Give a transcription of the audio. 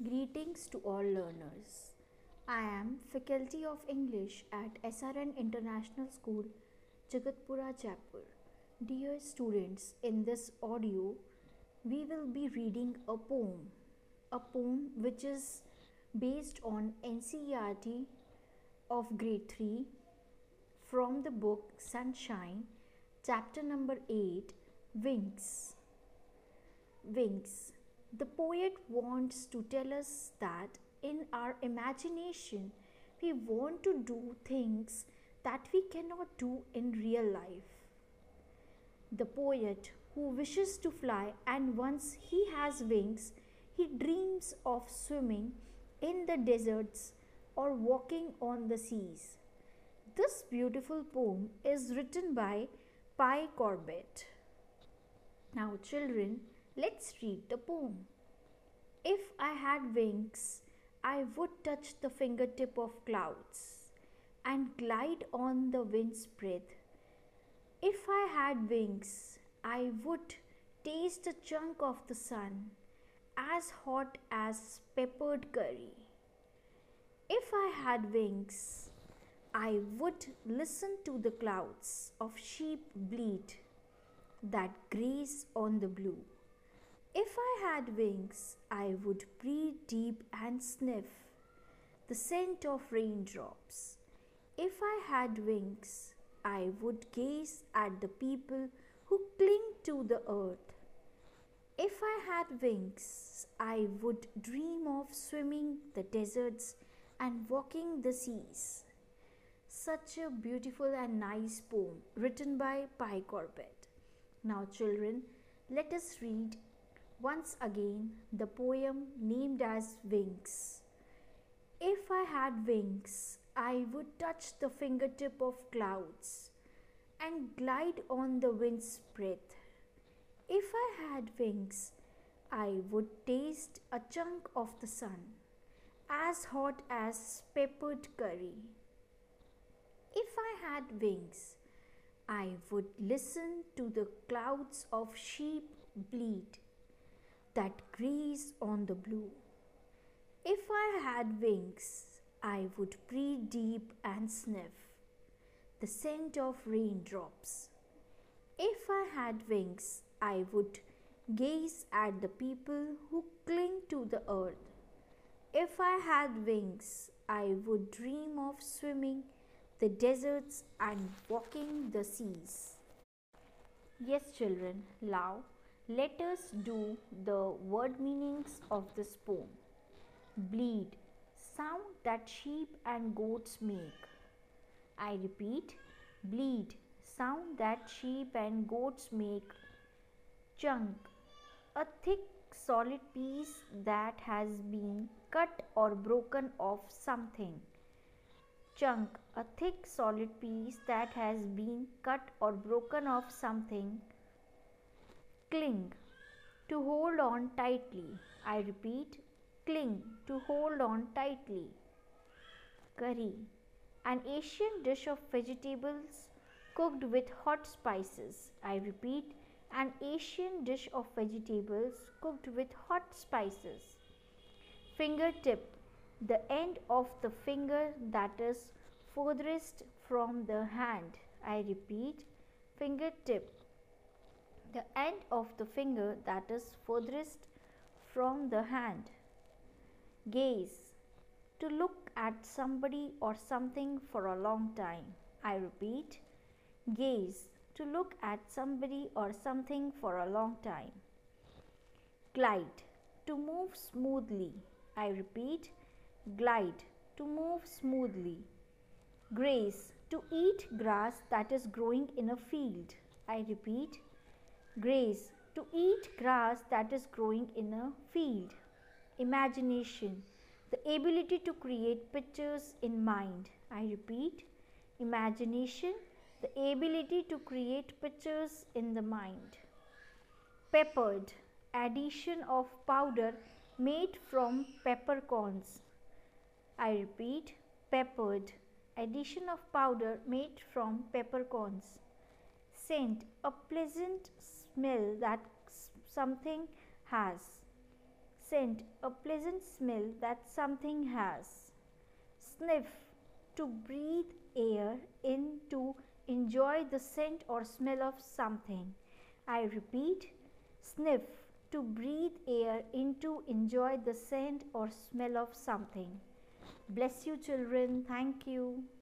Greetings to all learners. I am Faculty of English at SRN International School, Jagatpura, Jaipur. Dear students, in this audio, we will be reading a poem. A poem which is based on NCERT of grade 3 from the book Sunshine, chapter number 8 Wings. Wings. The poet wants to tell us that in our imagination we want to do things that we cannot do in real life. The poet who wishes to fly and once he has wings, he dreams of swimming in the deserts or walking on the seas. This beautiful poem is written by Pie Corbett. Now, children, let's read the poem. If I had wings, I would touch the fingertip of clouds and glide on the wind's breath. If I had wings, I would taste a chunk of the sun as hot as peppered curry. If I had wings, I would listen to the clouds of sheep bleat that graze on the blue. If I had wings, I would breathe deep and sniff the scent of raindrops. If I had wings, I would gaze at the people who cling to the earth. If I had wings, I would dream of swimming the deserts and walking the seas. Such a beautiful and nice poem written by Pie Corbett. Now, children, let us read once again the poem named as Wings. If I had wings, I would touch the fingertip of clouds and glide on the wind's breath. If I had wings, I would taste a chunk of the sun, as hot as peppered curry. If I had wings, I would listen to the clouds of sheep bleat that graze on the blue. If I had wings, I would breathe deep and sniff the scent of raindrops. If I had wings, I would gaze at the people who cling to the earth. If I had wings, I would dream of swimming the deserts and walking the seas. Yes, children, now let us do the word meanings of this poem. Bleed, sound that sheep and goats make. I repeat, bleed, sound that sheep and goats make. Chunk, a thick solid piece that has been cut or broken off something. Chunk, a thick solid piece that has been cut or broken off something. Cling, to hold on tightly. I repeat, cling, to hold on tightly. Curry, an Asian dish of vegetables cooked with hot spices. I repeat, an Asian dish of vegetables cooked with hot spices. Fingertip, the end of the finger that is furthest from the hand. I repeat, fingertip, the end of the finger that is furthest from the hand. Gaze, to look at somebody or something for a long time. I repeat, gaze, to look at somebody or something for a long time. Glide, to move smoothly. I repeat, glide, to move smoothly. Graze, to eat grass that is growing in a field. I repeat, graze, to eat grass that is growing in a field. Imagination, the ability to create pictures in mind. I repeat, imagination, the ability to create pictures in the mind. Peppered, addition of powder made from peppercorns. I repeat, peppered, addition of powder made from peppercorns. Scent, a pleasant smell that something has. Scent, a pleasant smell that something has. Sniff, to breathe air in to enjoy the scent or smell of something. I repeat, sniff, to breathe air in to enjoy the scent or smell of something. Bless you, children. Thank you.